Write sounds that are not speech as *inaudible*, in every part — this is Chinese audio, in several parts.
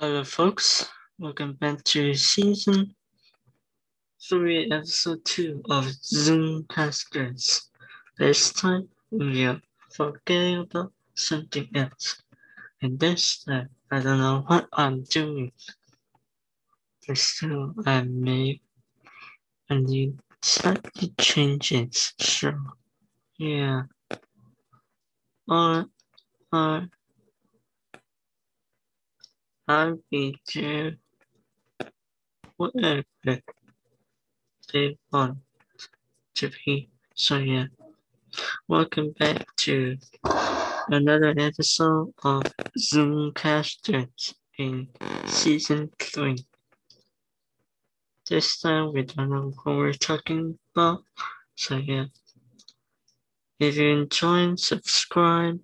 Hello, folks. Welcome back to season three, episode two of Zoom Casters. This time we are forgetting about something else. And this time, I don't know what I'm doing. But still, I made a new slightly changes. So, yeah. Or, or, Want to be. So yeah, welcome back to another episode of Zoomcasters in season three. This time we don't know what we're talking about. So yeah, if you enjoy, subscribe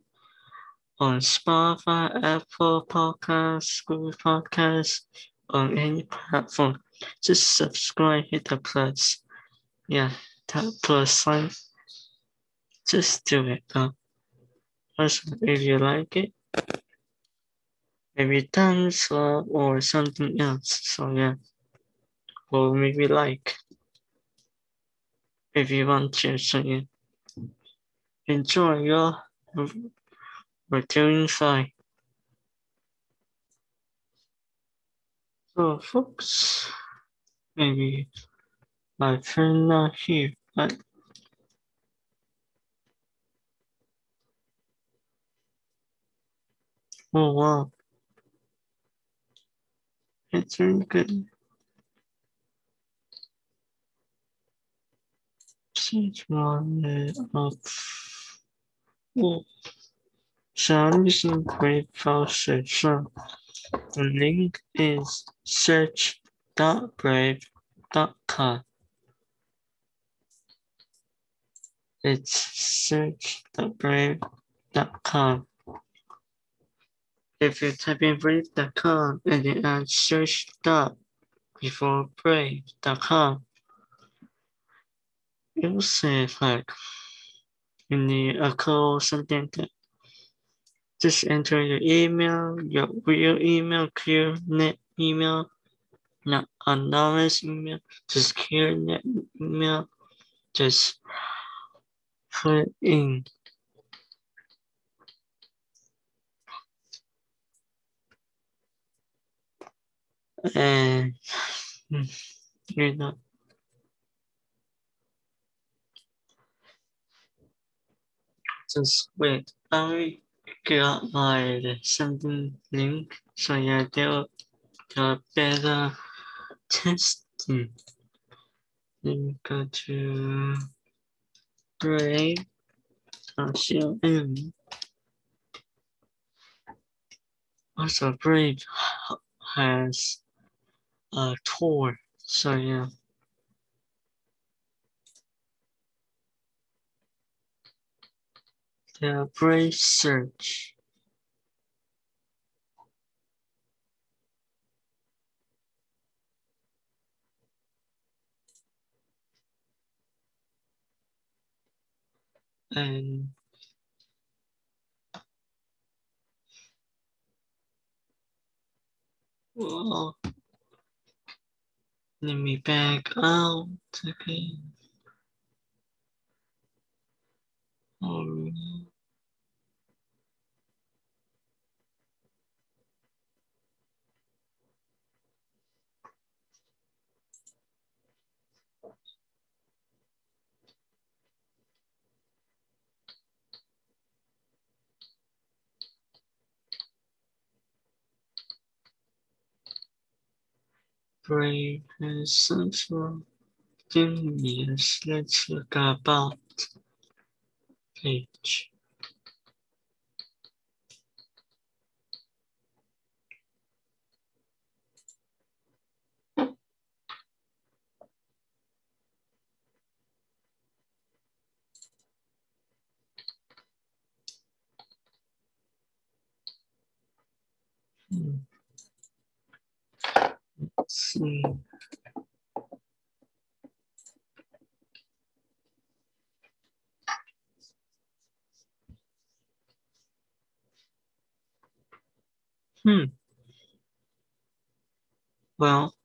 on Spotify, Apple Podcasts, Google Podcasts, on any platform. Just subscribe, hit the plus. Yeah, that plus sign. Just do it though. Also, if you like it, maybe dance or, or something else. So yeah, or maybe like if you want to. So yeah, enjoy your we're fine. So, folks, maybe my friend not here, but oh wow, it's really good. Six one up. Oh. 想旅行可以到水上。The link is search.brave.com. It's search.brave.com. If you type in brave.com and then add search dot before brave.com, it will say like you need a code something like that. just enter your email, your real email, clear net email, not anonymous email, just clear net email. Just put in. And hmm, you know. Just wait. I got my something link so yeah they'll the better testing. Then go to Brave CLM. Also Brave has a tour, so yeah. The Brave search. and let me back out again. Oh. Brave central genius. Let's look page. Hmm. Let's see. Hmm. Well,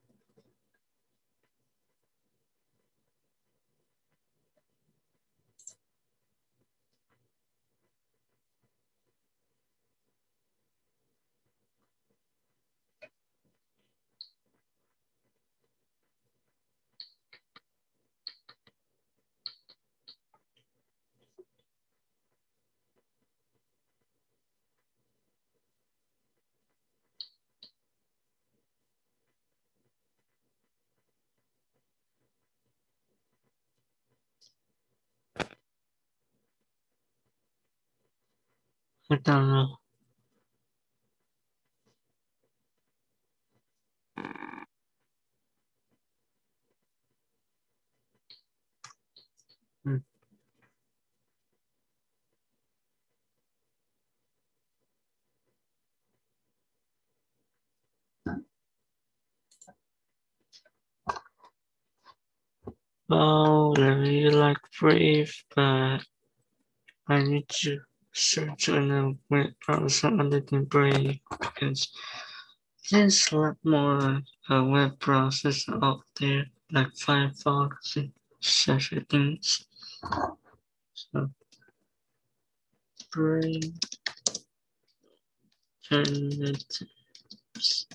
I don't know. McDonald Oh, let me like breathe, but I need to search on a web browser other than Brave because there's a lot more uh, web browsers out there, like Firefox and such things. So, Brave alternatives.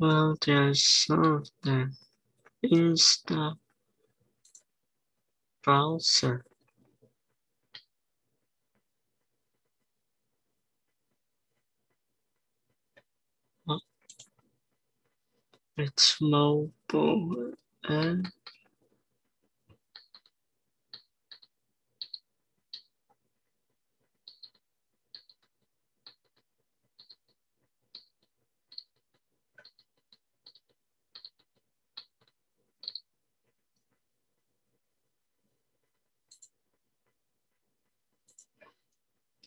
Well, there's some in the browser. It's mobile and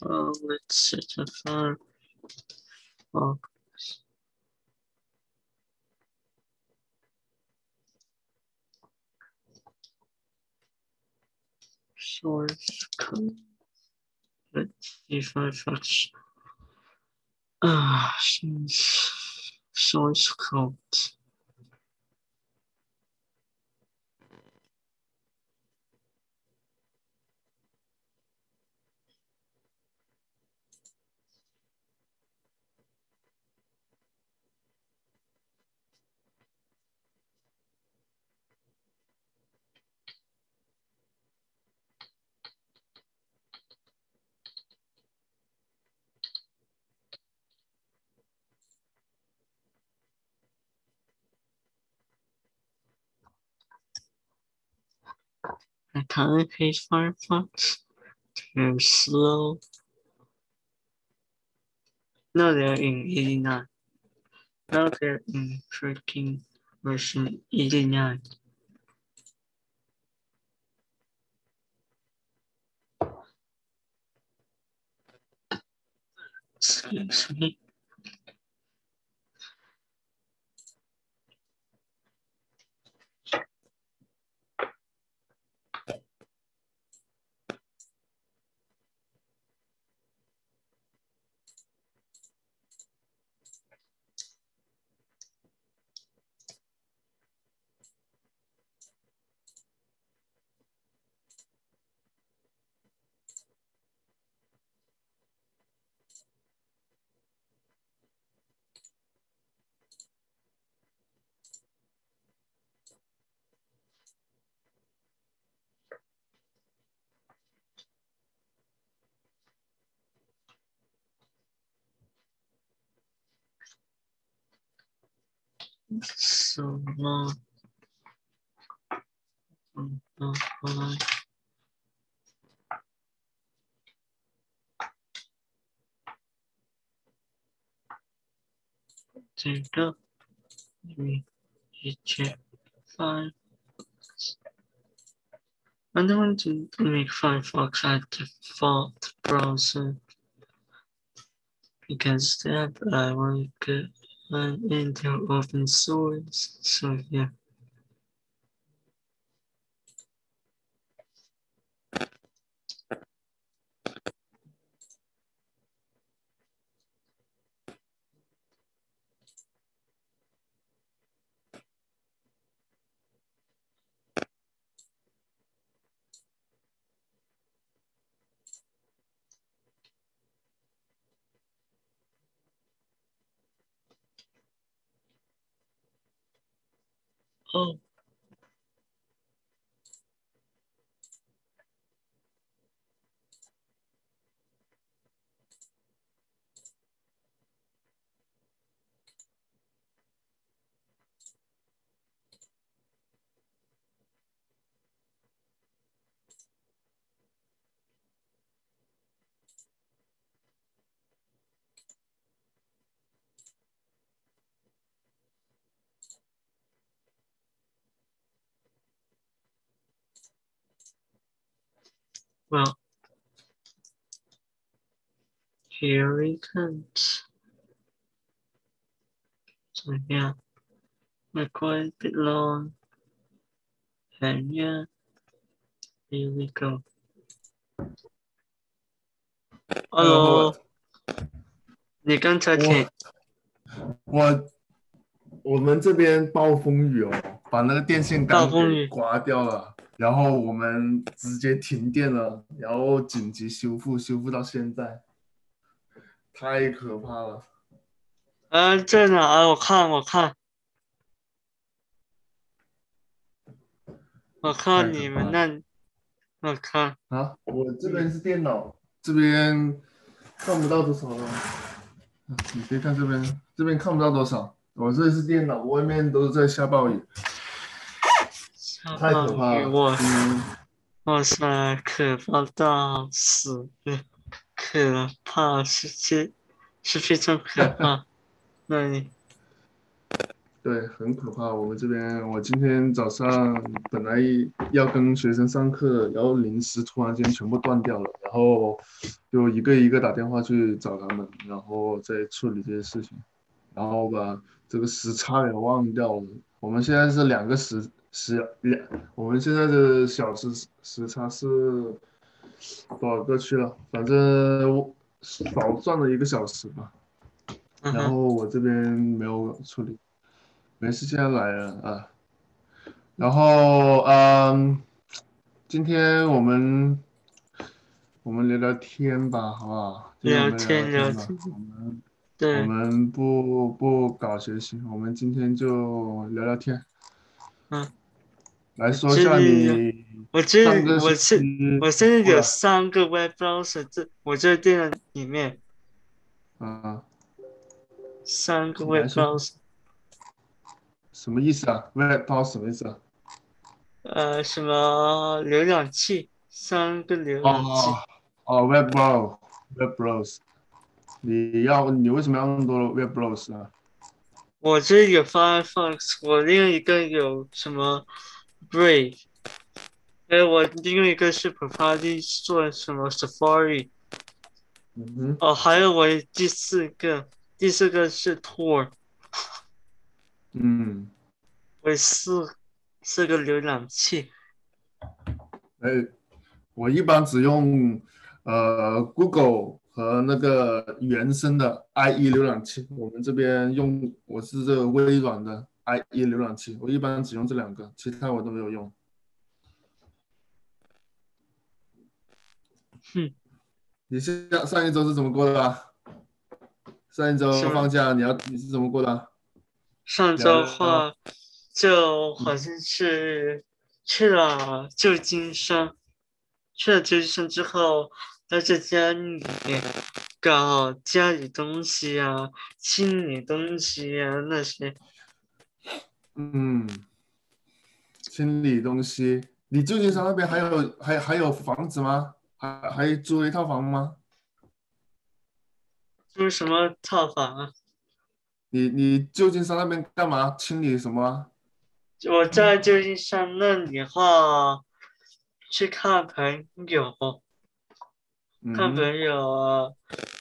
let's set a file. Oh, source code. Let's see if I fetch ah source code. I can't page Firefox. They're slow. No, they're in 89. Now they're in freaking version 89. Excuse me. five. I don't want to make Firefox active default browser because that I will get uh, and angel of the souls. So yeah. Oh. Well, here we comes. So yeah, we're quite a bit long. And yeah, here we go. Hello，你刚才听我我们这边暴风雨哦，把那个电线杆刮掉了，然后我们直接停电了，然后紧急修复，修复到现在，太可怕了。嗯，在哪儿？我看，我看，我看你们那，我看，啊，我这边是电脑，这边看不到多少了。啊你可以看这边，这边看不到多少。我这里是电脑，外面都是在下暴雨，下太可怕了。暴雨我嗯，哇塞，可怕到死，可怕是这是非常可怕。那你对，很可怕。我们这边，我今天早上本来要跟学生上课，然后临时突然间全部断掉了，然后就一个一个打电话去找他们，然后再处理这些事情，然后把这个时差给忘掉了。我们现在是两个时时两，我们现在的小时时差是多少个去了？反正我少赚了一个小时吧。然后我这边没有处理，没事，现在来了啊。然后嗯，今天我们我们聊聊天吧，好不好？聊天聊天我们我，们不不搞学习，我们今天就聊聊天。嗯，来说一下你我这我是我现在有三个 web browser，这我这电脑里面啊，三个 web 说 browser，什么意思啊？Web browser 什么意思啊？呃，什么浏览器，三个浏览器。哦哦，web browser，web browser，你要你为什么要那么多 web browser 啊？我这有 Firefox，我另一个有什么 Brave，还有我另一个是 Property 做什么？Safari，嗯哼，哦，还有我第四个，第四个是 Tor，嗯，我四四个浏览器。哎，我一般只用呃 Google 和那个原生的 IE 浏览器，我们这边用我是这个微软的 IE 浏览器，我一般只用这两个，其他我都没有用。哼，你上上一周是怎么过的啊？上一周放假你要你是怎么过的啊？上周的话，就好像是去了旧金山，去了旧金山之后，待在家里搞家里东西啊，清理东西啊那些。嗯，清理东西。你旧金山那边还有还还有房子吗？还还租了一套房吗？租什么套房啊？你你旧金山那边干嘛？清理什么？我在旧金山那里的话，去看朋友，看嗯朋友啊，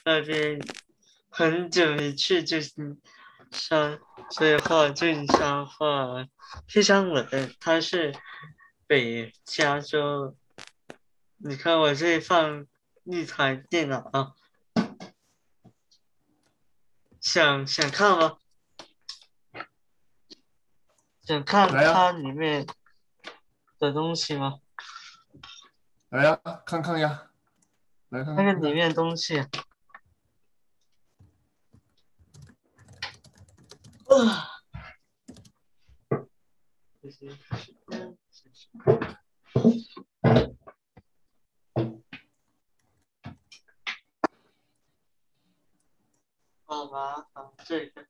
那边很久没去旧金山，所以话旧金山话非常冷，它是北加州。你看我这里放一台电脑啊，想想看吗？想看它里面的东西吗？来呀，看看呀，来看看。那个里面东西啊。好吧，好这个。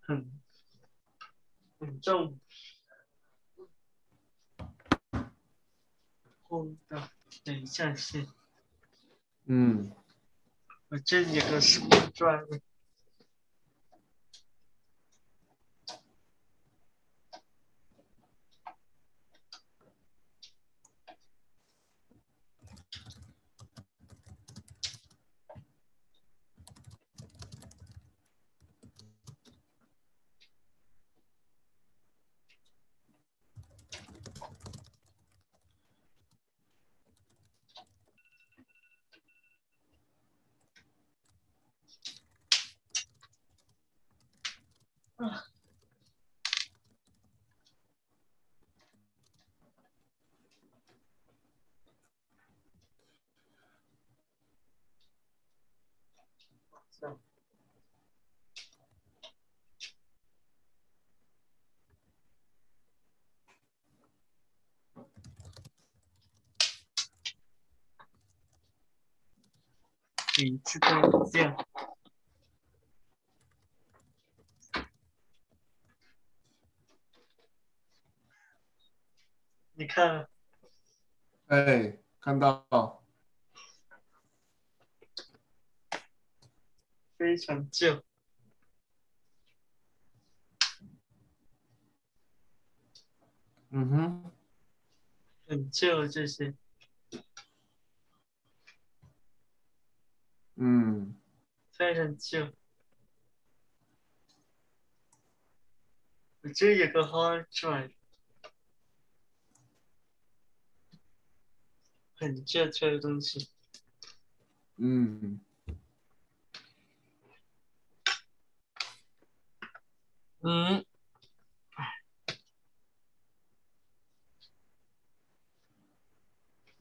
很很重。空的，等一下先，嗯，我这里有个 screwdriver。这每次都这样。你看，哎，看到，非常旧。嗯哼，很旧这些，嗯，非常旧。我这里有个 hard drive，很正确的东西。嗯，嗯，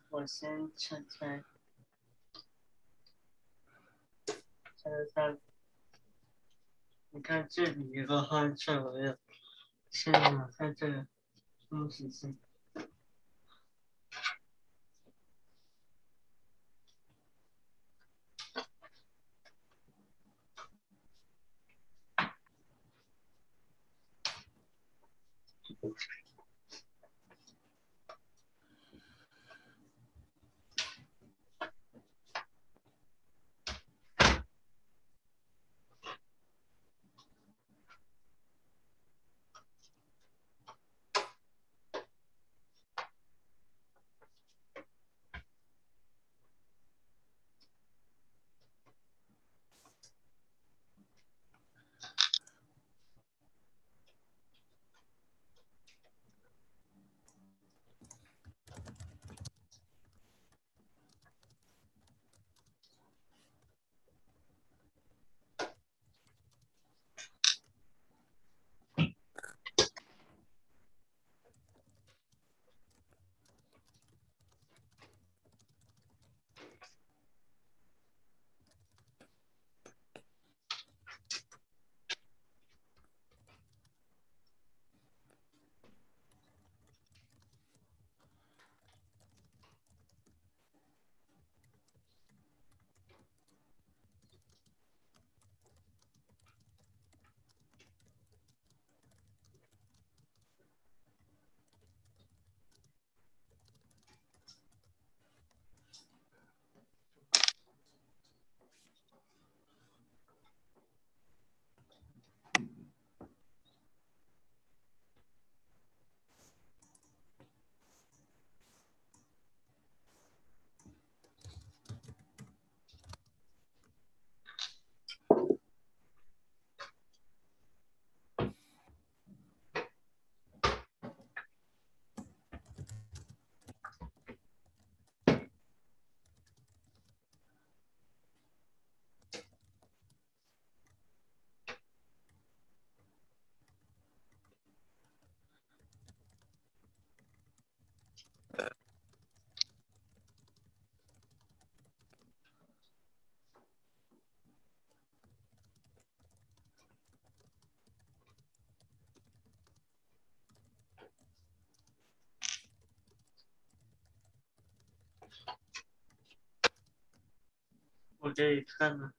我先拆拆，三十三。你看这里一个 hard drive，我要先拿开这个东西先。我给你看了。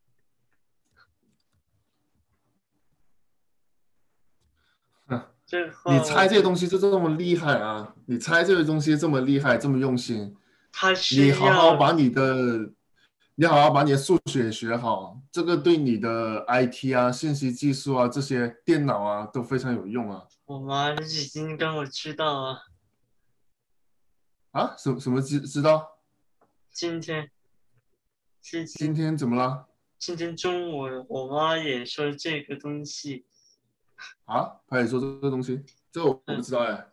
啊这你猜这些东西就这么厉害啊？你猜这个东西这么厉害，这么用心，他是你好好把你的，你好好把你的数学学好，这个对你的 IT 啊、信息技术啊、这些电脑啊都非常有用啊！我妈已经跟我知道啊，啊，什什么知知道？今天，今今天天怎么了？今天中午我妈也说这个东西，啊，她也说这个东西，这我不知道哎。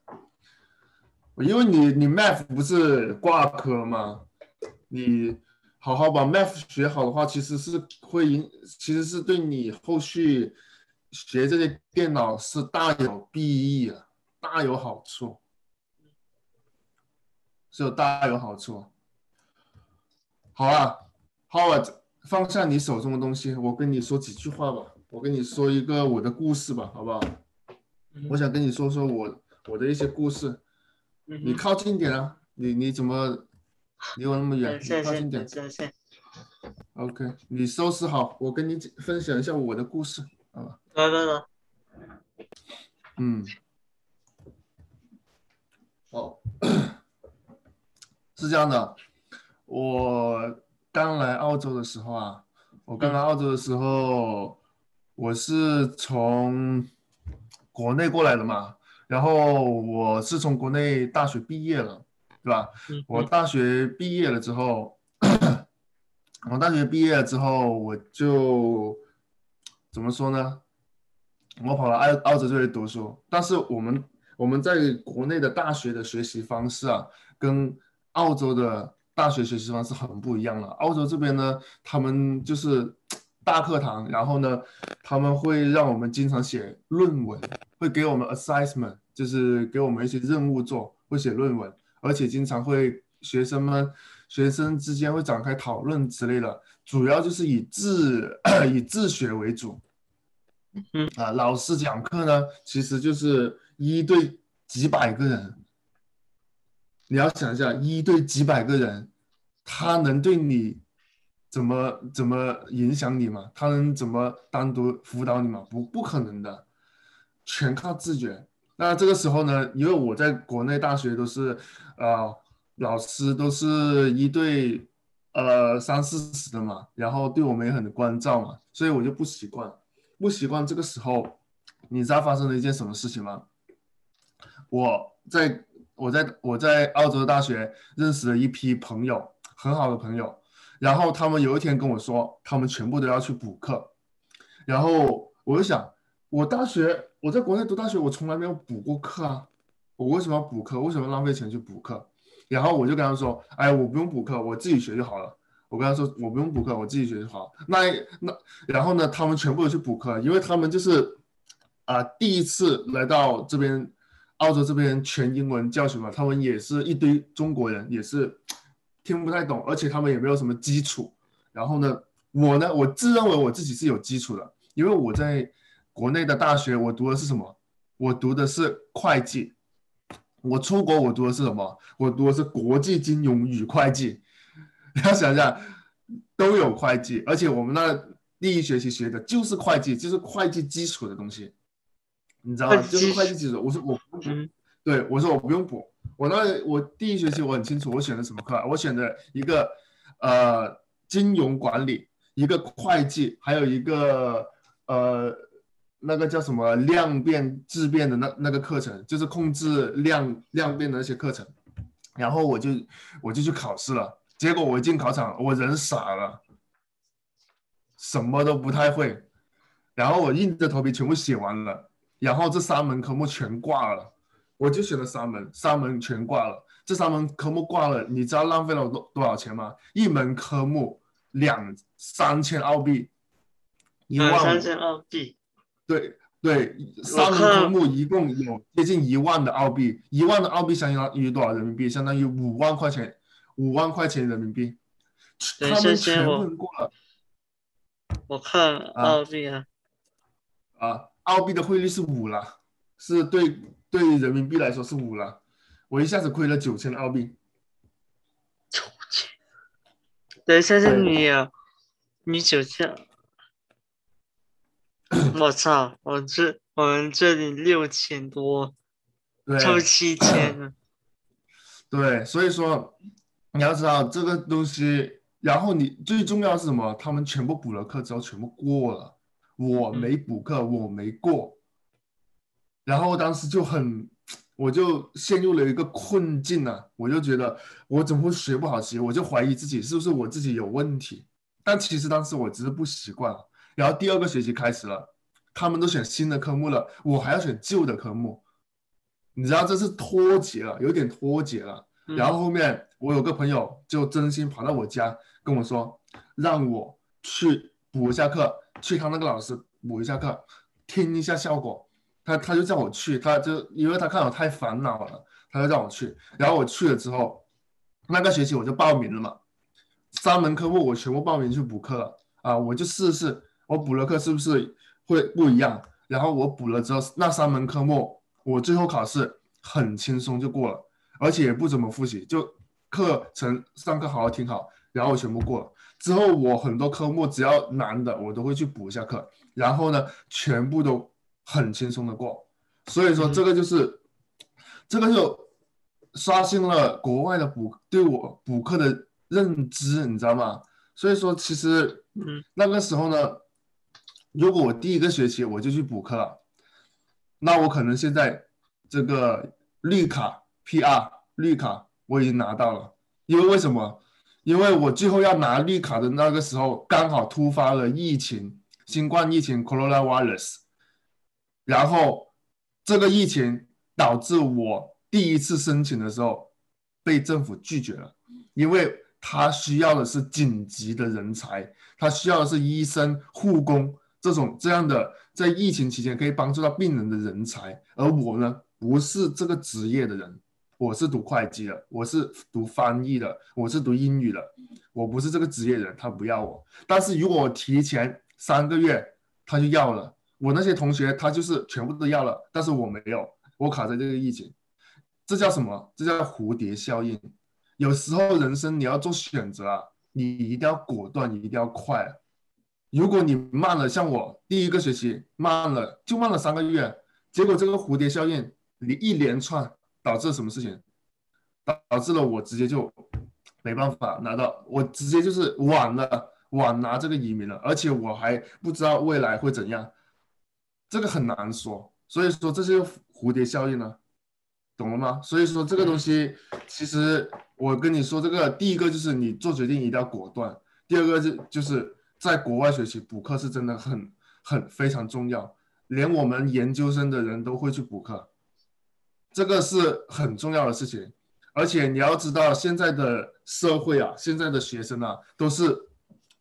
因为你你 math 不是挂科了吗？你好好把 math 学好的话，其实是会影，其实是对你后续学这些电脑是大有裨益啊，大有好处，是有大有好处。好啊，Howard，放下你手中的东西，我跟你说几句话吧。我跟你说一个我的故事吧，好不好？嗯我想跟你说说我我的一些故事。嗯你靠近点啊！你你怎么离我那么远？你靠近点，OK，你收拾好，我跟你讲分享一下我的故事，好吧？来来来，嗯，哦，*coughs* 是这样的，我刚来澳洲的时候啊，我刚来澳洲的时候，我是从国内过来的嘛，然后我是从国内大学毕业了，对吧？嗯我大学毕业了之后，*clears throat* 我大学毕业了之后，我就怎么说呢？我跑到澳澳洲这里读书，但是我们我们在国内的大学的学习方式啊，跟澳洲的大学学习方式很不一样了。澳洲这边呢，他们就是大课堂，然后呢，他们会让我们经常写论文，会给我们 assignment，就是给我们一些任务做，会写论文，而且经常会学生们学生之间会展开讨论之类的，主要就是以自以自学为主。嗯啊，老师讲课呢，其实就是一对几百个人。你要想一下，一对几百个人，他能对你怎么怎么影响你吗？他能怎么单独辅导你吗？不，不可能的，全靠自觉。那这个时候呢，因为我在国内大学都是，呃，老师都是一对呃三四十的嘛，然后对我们也很关照嘛，所以我就不习惯。不习惯这个时候，你知道发生了一件什么事情吗？我在我在我在澳洲大学认识了一批朋友，很好的朋友，然后他们有一天跟我说，他们全部都要去补课，然后我就想，我大学我在国内读大学，我从来没有补过课啊，我为什么要补课？为什么要浪费钱去补课？然后我就跟他说，哎，我不用补课，我自己学就好了。我跟他说，我不用补课，我自己学就好。那那然后呢，他们全部都去补课，因为他们就是啊、第一次来到这边澳洲这边全英文教学嘛，他们也是一堆中国人，也是 *tsk* 听不太懂，而且他们也没有什么基础。然后呢，我呢，我自认为我自己是有基础的，因为我在国内的大学，我读的是什么？我读的是会计。我出国，我读的是什么？我读的是国际金融与会计。*laughs* 你要想想，都有会计，而且我们那第一学期学的就是会计，就是会计基础的东西，你知道吗？就是会计基础。我说我不嗯对我说我不用补。我那我第一学期我很清楚，我选的什么课啊？我选的一个呃金融管理，一个会计，还有一个呃那个叫什么量变质变的那那个课程，就是控制量量变的那些课程。然后我就我就去考试了，结果我一进考场，我人傻了，什么都不太会。然后我硬着头皮全部写完了，然后这三门科目全挂了，我就选了三门，三门全挂了。这三门科目挂了，你知道浪费了我多多少钱吗？一门科目两三千澳币，一万三千澳币，对对，三门科目一共有接近一万的澳币，一万的澳币相当于多少人民币？相当于五万块钱，五万块钱人民币。他们全部人过了我看澳币啊，啊！澳币的汇率是五了，是对对人民币来说是五了。我一下子亏了九千澳币。九千等一下是你啊，你九千？*clears throat* 我操！我这我们这里六千多，对，超七千了。*clears throat* 对，所以说你要知道这个东西，然后你最重要是什么？他们全部补了课之后全部过了，我没补课，我没过，然后当时就很，我就陷入了一个困境啊，我就觉得我怎么会学不好习，我就怀疑自己是不是我自己有问题，但其实当时我只是不习惯。然后第二个学期开始了，他们都选新的科目了，我还要选旧的科目，你知道这是脱节了，有点脱节了。然后后面我有个朋友就真心跑到我家跟我说，让我去补一下课，去他那个老师补一下课，听一下效果。他他就叫我去，他就因为他看我太烦恼了，他就让我去。然后我去了之后，那个学期我就报名了嘛，三门科目我全部报名去补课了啊，我就试试。我补了课是不是会不一样？然后我补了之后，那三门科目我最后考试很轻松就过了，而且也不怎么复习，就课程上课好好听好，然后我全部过了。之后我很多科目只要难的我都会去补一下课，然后呢全部都很轻松的过。所以说这个就是这个就刷新了国外的补对我补课的认知，你知道吗？所以说其实那个时候呢。如果我第一个学期我就去补课了，那我可能现在这个绿卡 PR 绿卡我已经拿到了，因为为什么？因为我最后要拿绿卡的那个时候，刚好突发了疫情，新冠疫情 （coronavirus），然后这个疫情导致我第一次申请的时候被政府拒绝了，因为他需要的是紧急的人才，他需要的是医生、护工。这种这样的在疫情期间可以帮助到病人的人才，而我呢不是这个职业的人，我是读会计的，我是读翻译的，我是读英语的，我不是这个职业人，他不要我。但是如果我提前三个月他就要了，我那些同学他就是全部都要了，但是我没有，我卡在这个疫情，这叫什么？这叫蝴蝶效应。有时候人生你要做选择啊，你一定要果断，你一定要快。如果你慢了，像我第一个学期慢了，就慢了三个月，结果这个蝴蝶效应，你一连串导致什么事情？导导致了我直接就没办法拿到，我直接就是晚了，晚拿这个移民了，而且我还不知道未来会怎样，这个很难说。所以说这是蝴蝶效应呢，懂了吗？所以说这个东西，其实我跟你说，这个第一个就是你做决定一定要果断，第二个就就是。在国外学习补课是真的很很非常重要，连我们研究生的人都会去补课，这个是很重要的事情。而且你要知道，现在的社会啊，现在的学生啊，都是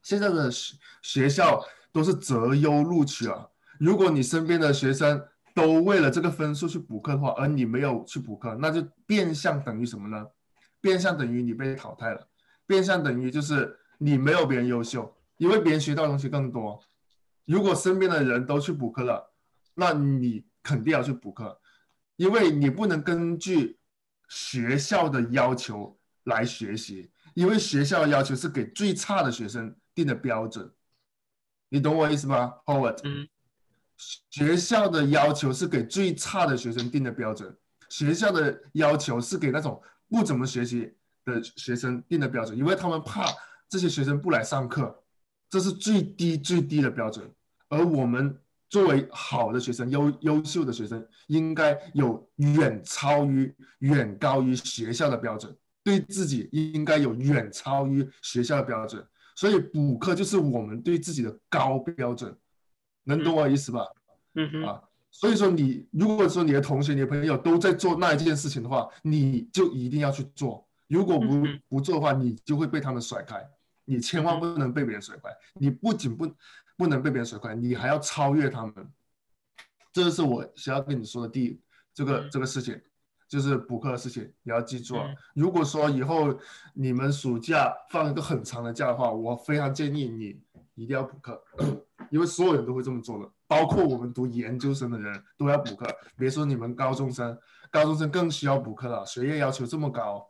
现在的学学校都是择优录取啊。如果你身边的学生都为了这个分数去补课的话，而你没有去补课，那就变相等于什么呢？变相等于你被淘汰了，变相等于就是你没有别人优秀。因为别人学到的东西更多，如果身边的人都去补课了，那你肯定要去补课，因为你不能根据学校的要求来学习，因为学校的要求是给最差的学生定的标准，你懂我意思吗，Howard？嗯，学校的要求是给最差的学生定的标准，学校的要求是给那种不怎么学习的学生定的标准，因为他们怕这些学生不来上课。这是最低最低的标准，而我们作为好的学生、优优秀的学生，应该有远超于、远高于学校的标准，对自己应该有远超于学校的标准。所以补课就是我们对自己的高标准，能懂我意思吧？嗯哼。啊，所以说你如果说你的同学、你的朋友都在做那一件事情的话，你就一定要去做。如果不不做的话，你就会被他们甩开。你千万不能被别人甩开，你不仅不不能被别人甩开，你还要超越他们。这是我想要跟你说的第这个这个事情，就是补课的事情，你要记住啊。如果说以后你们暑假放一个很长的假的话，我非常建议你一定要补课，*clears throat* 因为所有人都会这么做的，包括我们读研究生的人都要补课。别说你们高中生，高中生更需要补课了，学业要求这么高，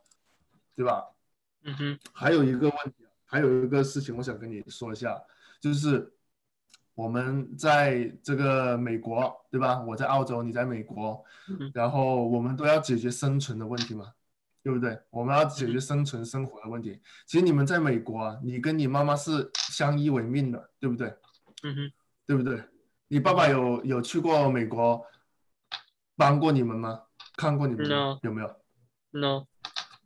对吧？嗯哼，还有一个问题。还有一个事情，我想跟你说一下，就是我们在这个美国，对吧？我在澳洲，你在美国，然后我们都要解决生存的问题嘛，对不对？我们要解决生存生活的问题。其实你们在美国啊，你跟你妈妈是相依为命的，对不对？嗯哼，对不对？你爸爸有有去过美国帮过你们吗？看过你们有没有？No，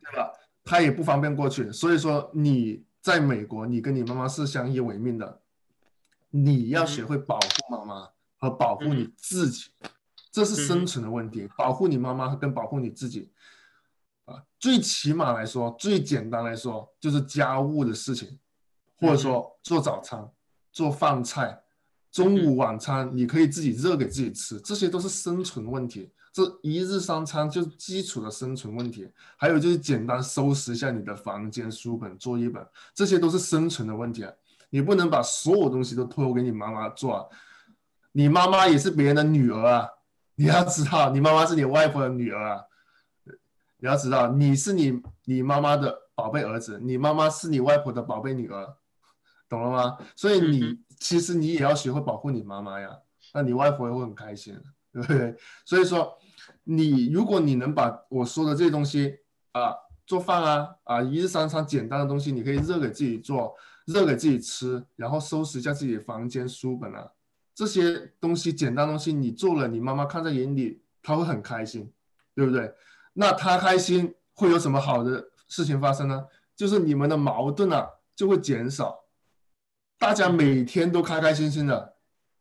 对吧？他也不方便过去，所以说你在美国，你跟你妈妈是相依为命的，你要学会保护妈妈和保护你自己，这是生存的问题。保护你妈妈跟保护你自己，啊，最起码来说，最简单来说就是家务的事情，或者说做早餐、做饭菜。中午晚餐你可以自己热给自己吃，这些都是生存问题。这一日三餐就是基础的生存问题。还有就是简单收拾一下你的房间、书本、作业本，这些都是生存的问题。你不能把所有东西都托给你妈妈做，啊你妈妈也是别人的女儿啊！你要知道，你妈妈是你外婆的女儿啊！你要知道，你是你你妈妈的宝贝儿子，你妈妈是你外婆的宝贝女儿，懂了吗？所以你。其实你也要学会保护你妈妈呀，那你外婆也会很开心，对不对？所以说，你如果你能把我说的这些东西啊，做饭啊啊，一日三餐简单的东西，你可以热给自己做，热给自己吃，然后收拾一下自己的房间、书本啊，这些东西简单东西你做了，你妈妈看在眼里，她会很开心，对不对？那她开心会有什么好的事情发生呢？就是你们的矛盾啊就会减少。大家每天都开开心心的，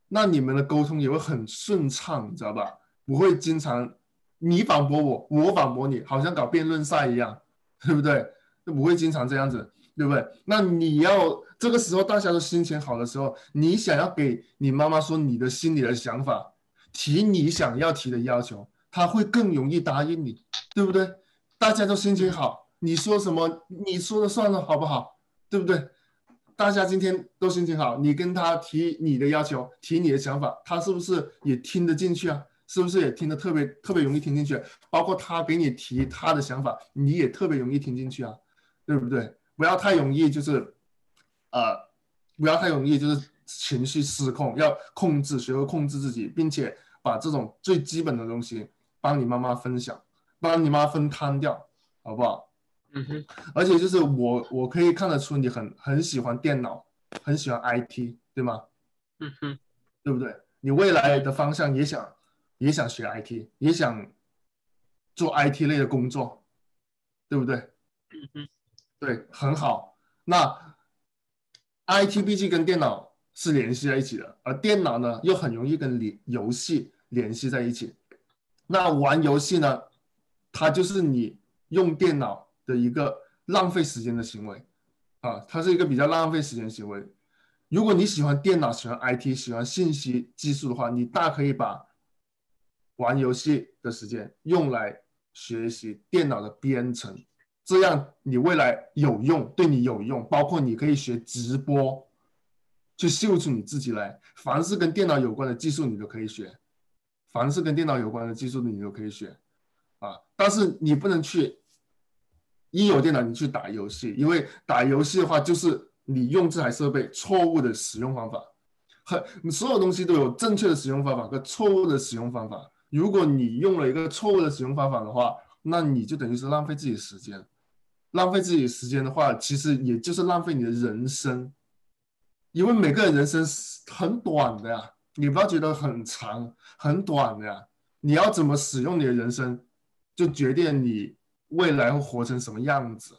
那你们的沟通也会很顺畅，你知道吧？不会经常你反驳我，我反驳你，好像搞辩论赛一样，对不对？就不会经常这样子，对不对？那你要这个时候大家都心情好的时候，你想要给你妈妈说你的心里的想法，提你想要提的要求，她会更容易答应你，对不对？大家都心情好，你说什么你说了算了，好不好？对不对？大家今天都心情好，你跟他提你的要求，提你的想法，他是不是也听得进去啊？是不是也听得特别特别容易听进去？包括他给你提他的想法，你也特别容易听进去啊，对不对？不要太容易就是，呃，不要太容易就是情绪失控，要控制，学会控制自己，并且把这种最基本的东西帮你妈妈分享，帮你妈分摊掉，好不好？嗯哼，而且就是我，我可以看得出你很很喜欢电脑，很喜欢 IT，对吗？嗯哼，对不对？你未来的方向也想也想学 IT，也想做 IT 类的工作，对不对？嗯哼，对，很好。那 IT 毕竟跟电脑是联系在一起的，而电脑呢又很容易跟联游戏联系在一起。那玩游戏呢，它就是你用电脑。的一个浪费时间的行为，啊，它是一个比较浪费时间行为。如果你喜欢电脑、喜欢 IT、喜欢信息技术的话，你大可以把玩游戏的时间用来学习电脑的编程，这样你未来有用，对你有用。包括你可以学直播，去秀出你自己来。凡是跟电脑有关的技术，你都可以学；凡是跟电脑有关的技术，你都可以学。啊，但是你不能去。一有电脑，你去打游戏，因为打游戏的话，就是你用这台设备错误的使用方法，很所有东西都有正确的使用方法和错误的使用方法。如果你用了一个错误的使用方法的话，那你就等于是浪费自己时间。浪费自己时间的话，其实也就是浪费你的人生，因为每个人人生很短的呀，你不要觉得很长，很短的呀。你要怎么使用你的人生，就决定你。未来会活成什么样子？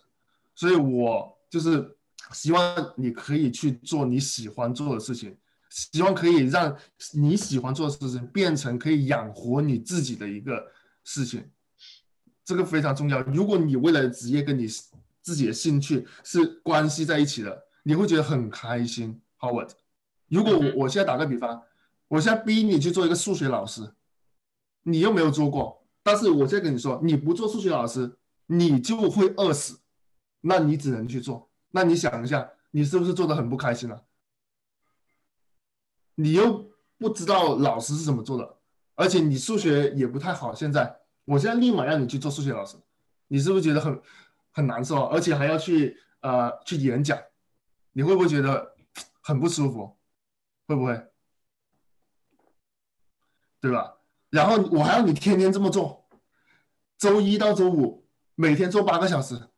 所以我就是希望你可以去做你喜欢做的事情，希望可以让你喜欢做的事情变成可以养活你自己的一个事情，这个非常重要。如果你未来的职业跟你自己的兴趣是关系在一起的，你会觉得很开心。Howard，如果我我现在打个比方，我现在逼你去做一个数学老师，你又没有做过。但是我现在跟你说，你不做数学老师，你就会饿死。那你只能去做。那你想一下，你是不是做的很不开心了？你又不知道老师是怎么做的，而且你数学也不太好。现在，我现在立马让你去做数学老师，你是不是觉得很很难受？而且还要去呃去演讲，你会不会觉得 *tsk* 很不舒服，会不会？对吧？然后我还要你天天这么做，周一到周五每天做八个小时，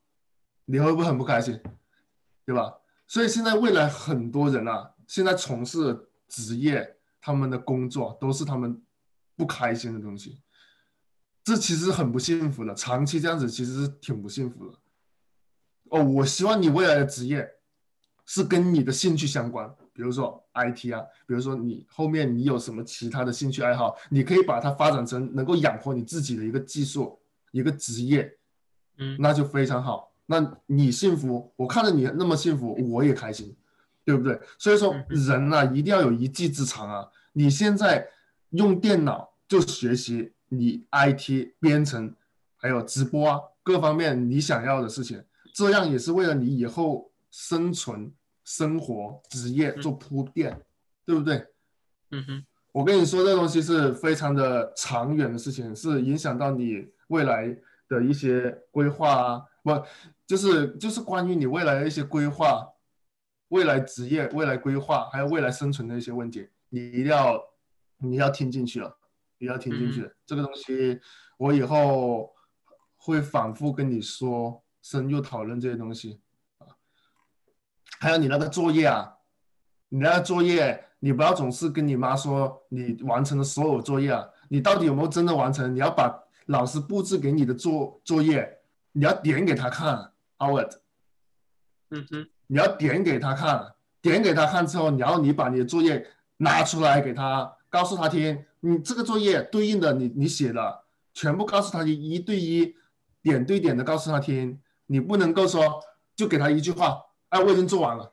你会不会很不开心？对吧？所以现在未来很多人啊，现在从事职业，他们的工作都是他们不开心的东西，这其实很不幸福的。长期这样子其实是挺不幸福的。哦，我希望你未来的职业是跟你的兴趣相关，比如说 IT 啊，比如说你后面你有什么其他的兴趣爱好，你可以把它发展成能够养活你自己的一个技术、一个职业，嗯那就非常好。那你幸福，我看着你那么幸福，我也开心，对不对？所以说嗯人呢、一定要有一技之长啊。你现在用电脑就学习你 IT 编程，还有直播啊各方面你想要的事情，这样也是为了你以后生存、生活、职业做铺垫，对不对？嗯哼，我跟你说，这东西是非常的长远的事情，是影响到你未来的一些规划啊，不，就是就是关于你未来的一些规划、未来职业、未来规划，还有未来生存的一些问题，你一定要你要听进去了，你要听进去。这个东西我以后会反复跟你说，深入讨论这些东西啊。还有你那个作业啊，你那个作业，你不要总是跟你妈说你完成了所有作业啊，你到底有没有真的完成？你要把老师布置给你的作作业，你要点给他看，Howard，嗯哼，你要点给他看，点给他看之后，然后你把你的作业拿出来给他，告诉他听，你这个作业对应的你你写的全部告诉他一对一，点对点的告诉他听，你不能够说就给他一句话，哎，我已经做完了。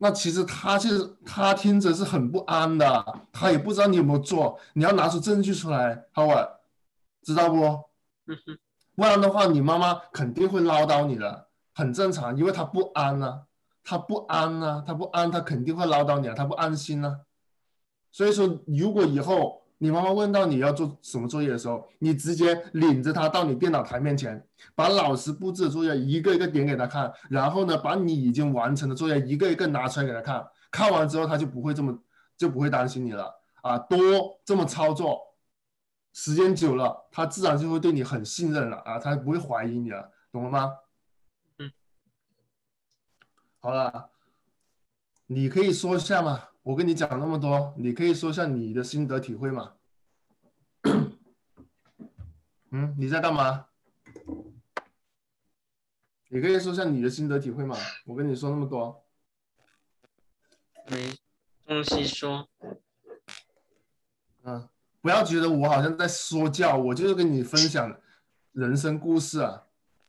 那其实他是他听着是很不安的，他也不知道你有没有做，你要拿出证据出来，Howard，知道不？嗯哼，不然的话，你妈妈肯定会唠叨你的，很正常，因为她不安呐、她不安呐、她不安，她肯定会唠叨你啊，她不安心呐、所以说，如果以后你妈妈问到你要做什么作业的时候，你直接领着她到你电脑台面前，把老师布置的作业一个一个点给她看，然后呢，把你已经完成的作业一个一个拿出来给她看，看完之后，她就不会这么就不会担心你了啊，多这么操作。时间久了，他自然就会对你很信任了啊，他不会怀疑你了，懂了吗？嗯。好了，你可以说一下嘛，我跟你讲那么多，你可以说一下你的心得体会嘛。嗯，你在干嘛？你可以说一下你的心得体会嘛？我跟你说那么多，没东西说。嗯，不要觉得我好像在说教，我就是跟你分享人生故事啊，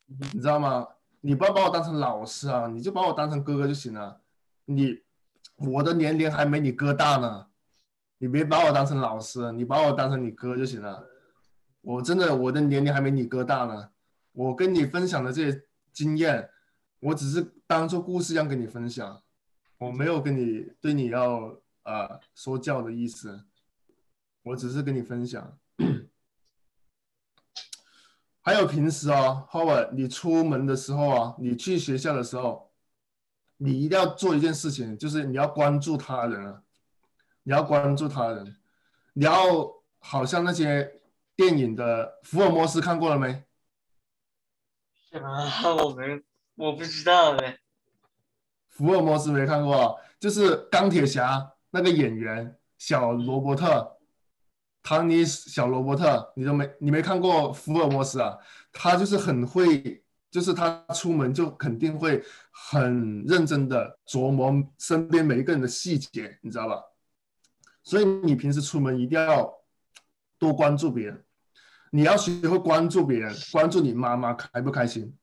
你知道吗？你不要把我当成老师啊，你就把我当成哥哥就行了。你我的年龄还没你哥大呢，你别把我当成老师，你把我当成你哥就行了。我真的我的年龄还没你哥大呢，我跟你分享的这些经验，我只是当做故事一样跟你分享，我没有跟你对你要呃说教的意思。我只是跟你分享。还有平时哦，Howard，你出门的时候啊，你去学校的时候，你一定要做一件事情，就是你要关注他人啊，你要关注他人，你要好像那些电影的福尔摩斯看过了没？是吗？我没，我不知道哎。福尔摩斯没看过啊，就是钢铁侠那个演员小罗伯特，唐尼小罗伯特，你都没你没看过福尔摩斯啊？他就是很会，就是他出门就肯定会很认真的琢磨身边每一个人的细节，你知道吧？所以你平时出门一定要多关注别人，你要学会关注别人，关注你妈妈开不开心。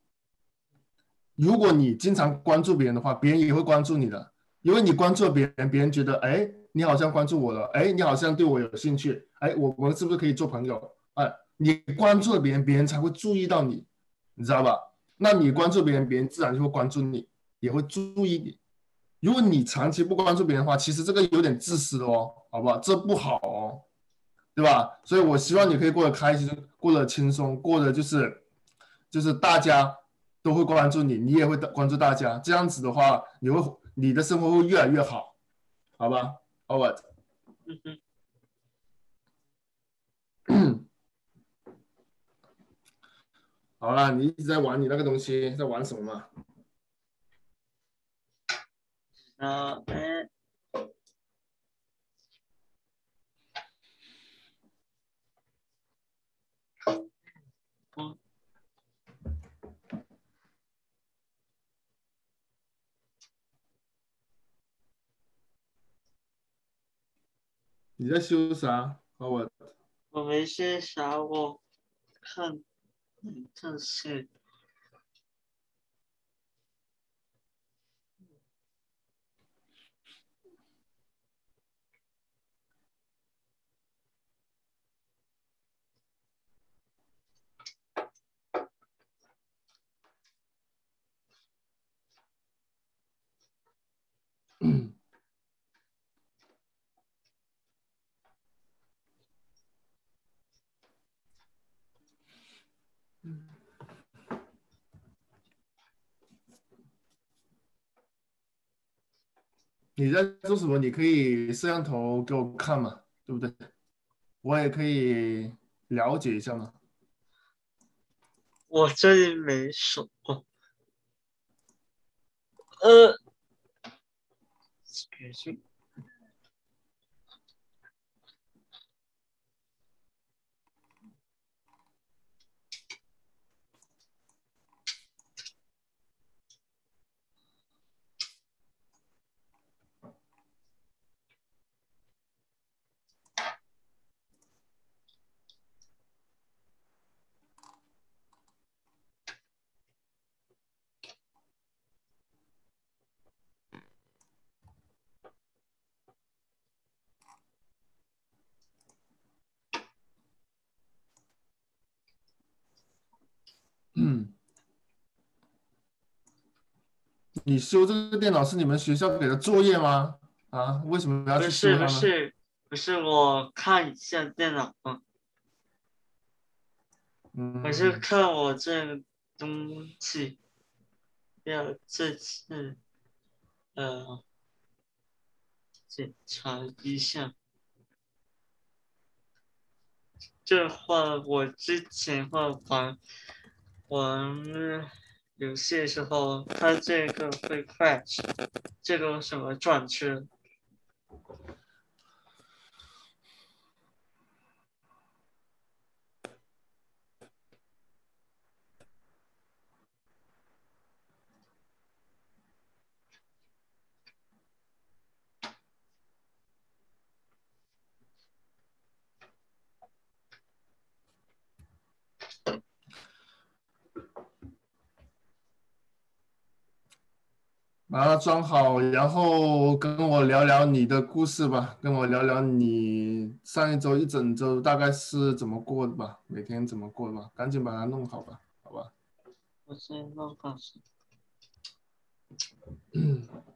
如果你经常关注别人的话，别人也会关注你的，因为你关注了别人，别人觉得，哎，你好像关注我了，哎，你好像对我有兴趣，哎，我我们是不是可以做朋友？哎，你关注了别人，别人才会注意到你，你知道吧？那你关注别人，别人自然就会关注你，也会注意你。如果你长期不关注别人的话，其实这个有点自私哦，好不好？这不好哦，对吧？所以我希望你可以过得开心，过得轻松，过得就是就是大家。都会关注你，你也会关注大家，这样子的话，你会你的生活会越来越好，好吧？Over。嗯嗯，好了，你一直在玩你那个东西，在玩什么嘛？啊，哎，你在修啥？Over。我没修啥，我看嗯电你在做什么？你可以摄像头给我看嘛，对不对？我也可以了解一下嘛。我这里没手。呃。嗯，你修这个电脑是你们学校给的作业吗？啊，为什么要去修是不？是不是，我看一下电脑啊，嗯，我是看我这个东西，要这次呃检查一下。这话我之前会玩玩游戏的时候，它这个会 crash，这个什么转圈？把它装好，然后跟我聊聊你的故事吧，跟我聊聊你上一周一整周大概是怎么过的吧，每天怎么过的吧，赶紧把它弄好吧，好吧？我先弄告 *clears throat*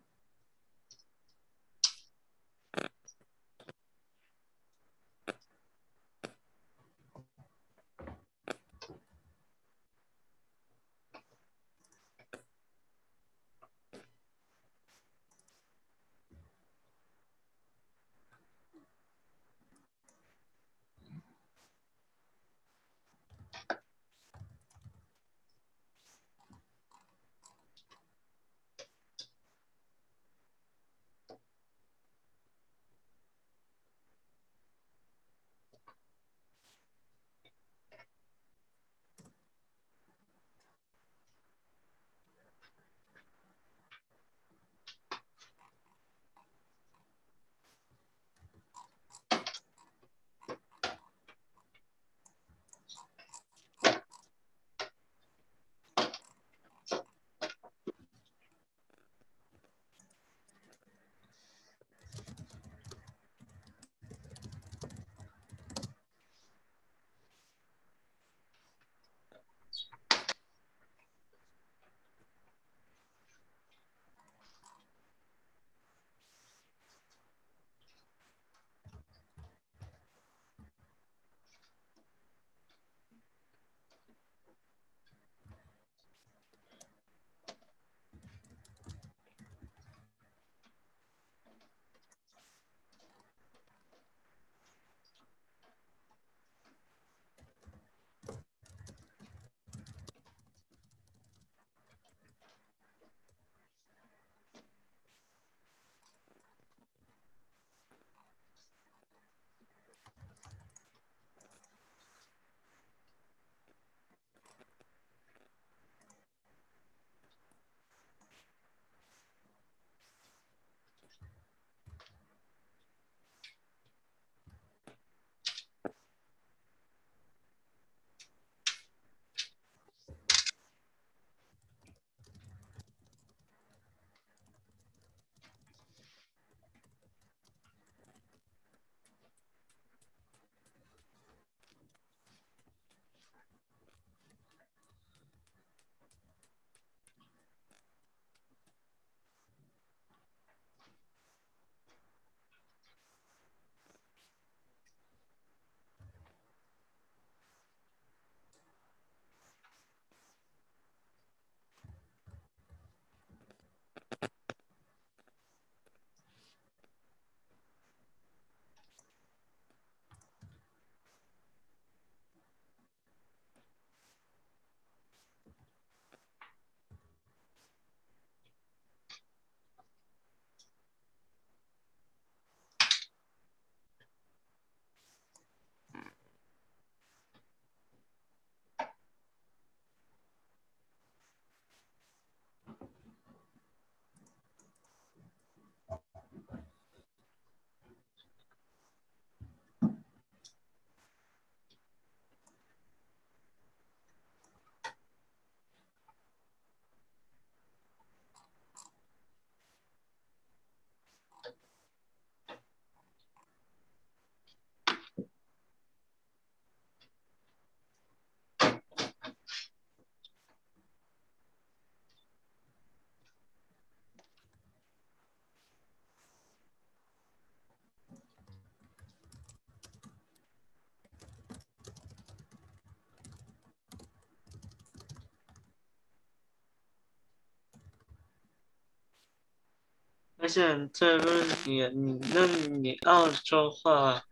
而且这个问题，你那你澳洲话，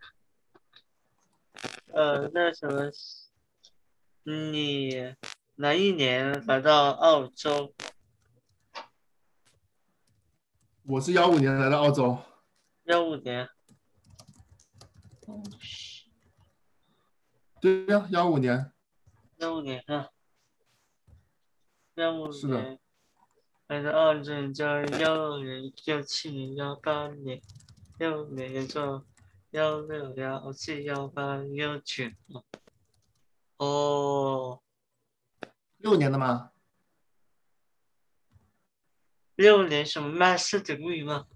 呃，那什么，你哪一年来到澳洲？我是幺五年来到澳洲，幺五年。对呀，幺五年。幺五年啊，幺五是的年。来到澳洲就幺六年、幺七年、幺八年、幺五年做幺六、幺七、幺八、幺九。哦，六年的吗？六年什么 master degree 吗？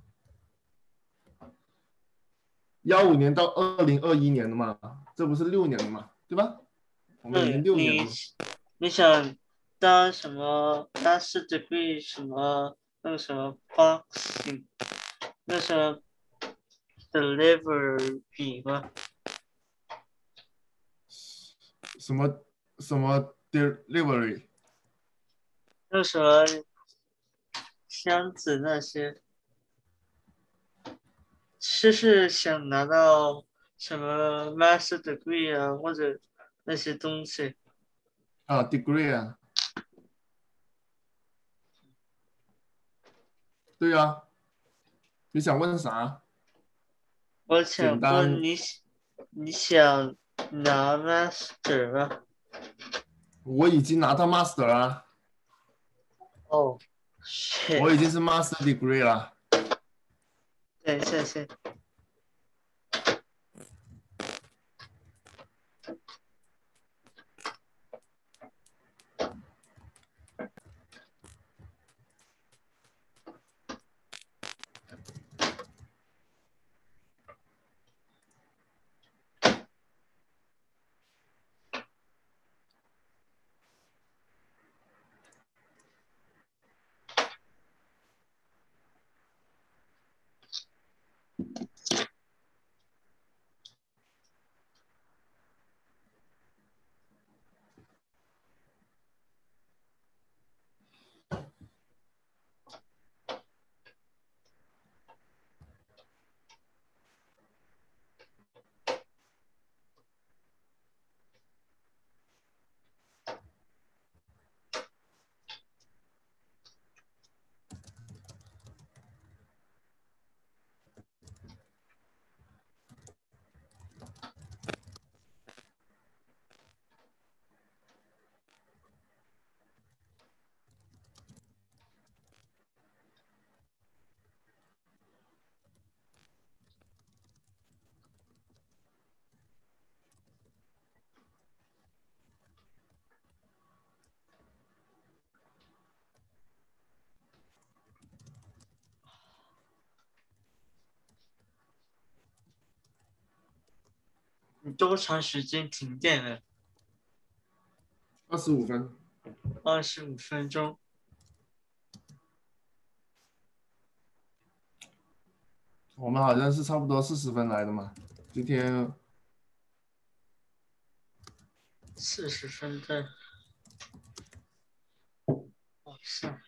幺五年到二零二一年的嘛，这不是六年的嘛，对吧？我们已经六年你了。你想当什么 master degree 什么那个什么 boxing 那什么 delivery 吗？什么什么 delivery？那什么箱子那些，就是想拿到什么 master degree 啊，或者那些东西。啊，degree 啊。对呀、你想问啥？我想问你，你想拿 master 吗？我已经拿到 master 了，哦，我已经是 master degree 了。对，谢谢。你多长时间停电了？二十五分，二十五分钟。我们好像是差不多四十分来的嘛。今天四十分钟。哇塞！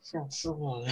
吓死我了！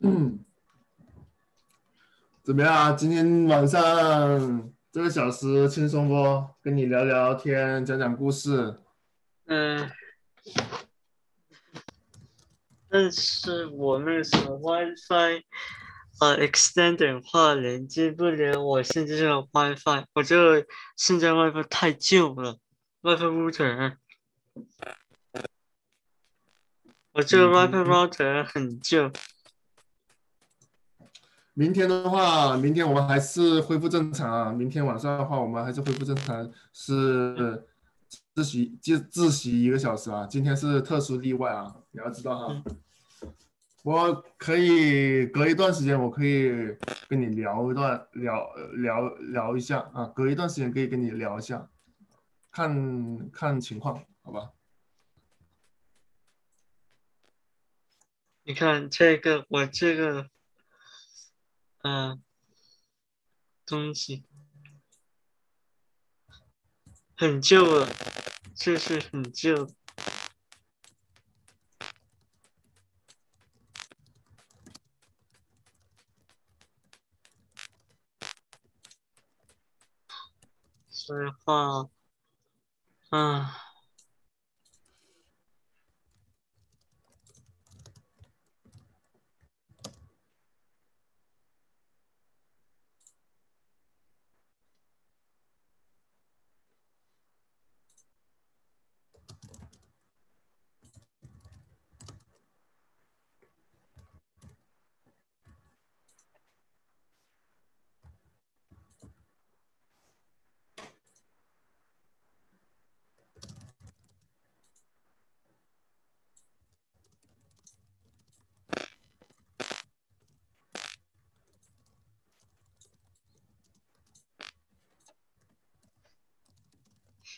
嗯，怎么样？今天晚上这个小时轻松不？跟你聊聊天，讲讲故事。嗯，但是我那个什么 WiFi，呃，extender 话连接不了我现在这个 WiFi，我这个现在 WiFi 太旧了，WiFi router，我这个 WiFi router 很旧。明天的话，明天我们还是恢复正常啊。明天晚上的话，我们还是恢复正常，是自习自自习一个小时啊。今天是特殊例外啊，你要知道哈。我可以隔一段时间，我可以跟你聊一段，聊聊聊一下啊。隔一段时间可以跟你聊一下，看看情况，好吧？你看这个，我这个。嗯，东西很旧了，这是很旧。所以话，啊。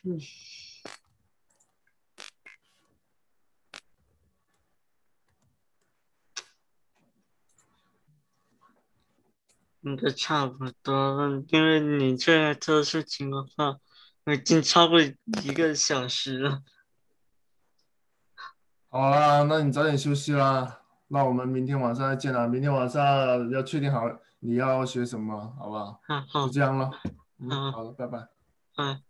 嗯，应该差不多了，因为你这个特殊情况下，已经超过一个小时了。好啦，那你早点休息啦。那我们明天晚上再见啦。明天晚上要确定好你要学什么，好不好？好，就这样了。嗯，好了，拜拜。嗯。